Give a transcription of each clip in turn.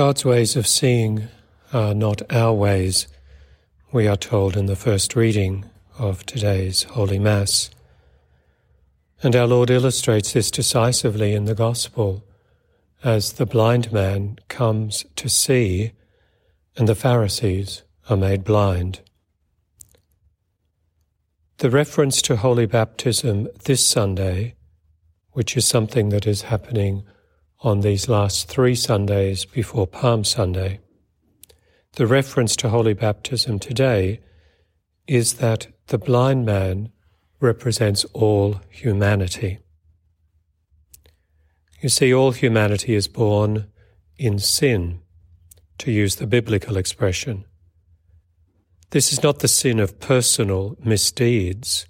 God's ways of seeing are not our ways, we are told in the first reading of today's Holy Mass. And our Lord illustrates this decisively in the Gospel as the blind man comes to see and the Pharisees are made blind. The reference to holy baptism this Sunday, which is something that is happening on these last three Sundays before Palm Sunday. The reference to holy baptism today is that the blind man represents all humanity. You see, all humanity is born in sin, to use the biblical expression. This is not the sin of personal misdeeds,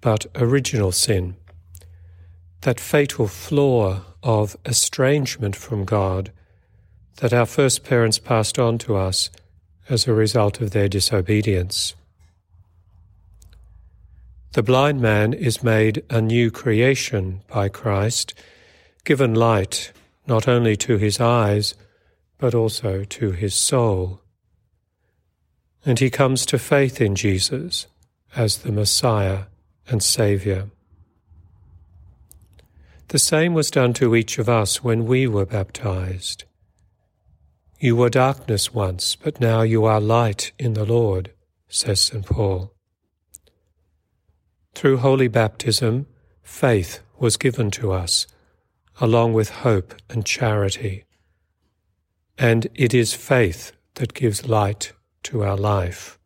but original sin. That fatal flaw of estrangement from God that our first parents passed on to us as a result of their disobedience. The blind man is made a new creation by Christ, given light not only to his eyes, but also to his soul. And he comes to faith in Jesus as the Messiah and Saviour. The same was done to each of us when we were baptized. You were darkness once, but now you are light in the Lord, says St. Paul. Through holy baptism, faith was given to us, along with hope and charity. And it is faith that gives light to our life.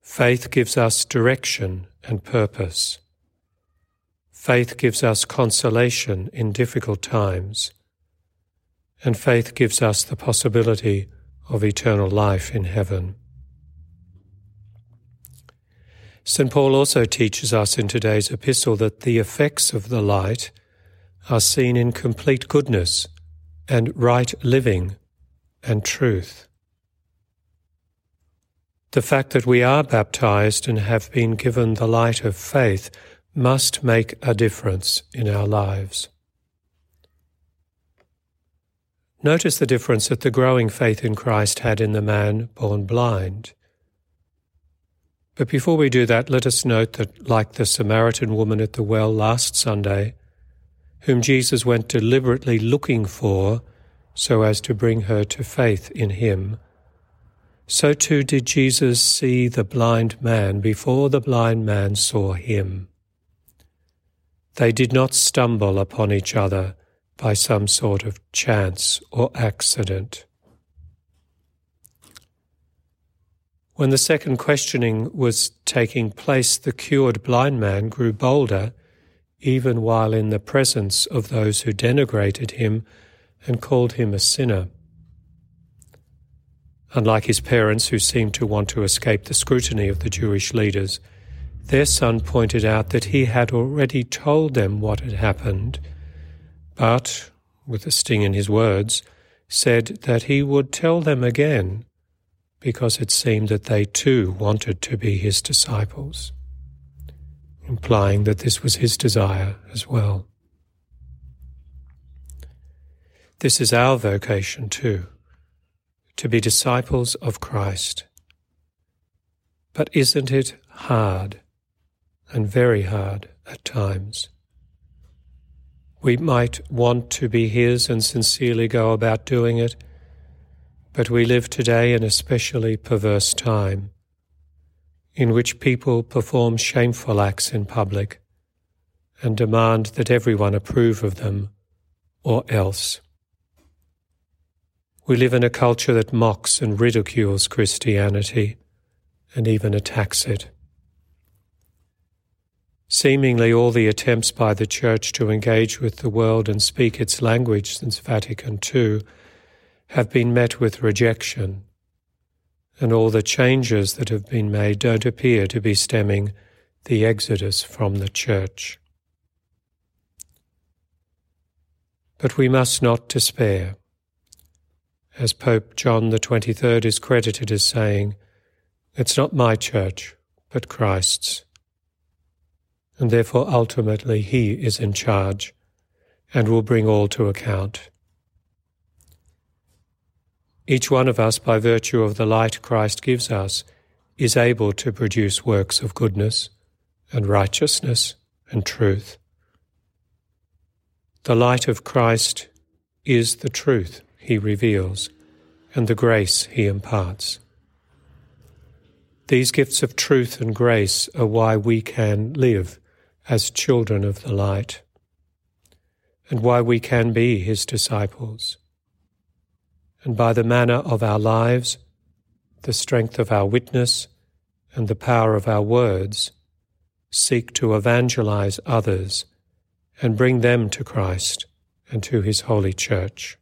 Faith gives us direction and purpose. Faith gives us consolation in difficult times, and faith gives us the possibility of eternal life in heaven. St. Paul also teaches us in today's epistle that the effects of the light are seen in complete goodness and right living and truth. The fact that we are baptized and have been given the light of faith must make a difference in our lives. Notice the difference that the growing faith in Christ had in the man born blind. But before we do that, let us note that, like the Samaritan woman at the well last Sunday, whom Jesus went deliberately looking for so as to bring her to faith in him, so too did Jesus see the blind man before the blind man saw him. They did not stumble upon each other by some sort of chance or accident. When the second questioning was taking place, the cured blind man grew bolder, even while in the presence of those who denigrated him and called him a sinner. Unlike his parents, who seemed to want to escape the scrutiny of the Jewish leaders, their son pointed out that he had already told them what had happened, but, with a sting in his words, said that he would tell them again because it seemed that they too wanted to be his disciples, implying that this was his desire as well. This is our vocation too, to be disciples of Christ. But isn't it hard and very hard at times. We might want to be His and sincerely go about doing it, but we live today in a specially perverse time in which people perform shameful acts in public and demand that everyone approve of them or else. We live in a culture that mocks and ridicules Christianity and even attacks it. Seemingly, all the attempts by the Church to engage with the world and speak its language since Vatican II have been met with rejection, and all the changes that have been made don't appear to be stemming the exodus from the Church. But we must not despair. As Pope John the 23rd is credited as saying, It's not my church, but Christ's and therefore ultimately He is in charge and will bring all to account. Each one of us, by virtue of the light Christ gives us, is able to produce works of goodness and righteousness and truth. The light of Christ is the truth he reveals and the grace he imparts. These gifts of truth and grace are why we can live as children of the light and why we can be his disciples. And by the manner of our lives, the strength of our witness, and the power of our words, seek to evangelize others and bring them to Christ and to his holy church.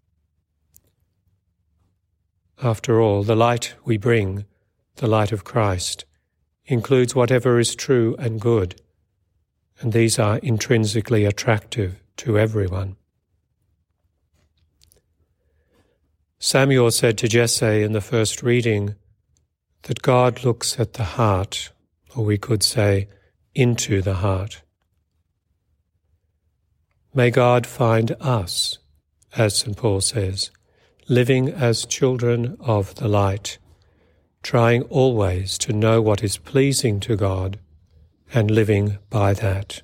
After all, the light we bring, the light of Christ, includes whatever is true and good, and these are intrinsically attractive to everyone. Samuel said to Jesse in the first reading that God looks at the heart, or we could say, into the heart. May God find us, as St. Paul says, living as children of the light, trying always to know what is pleasing to God and living by that.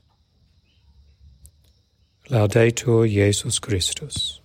Laudetur Jesus Christus.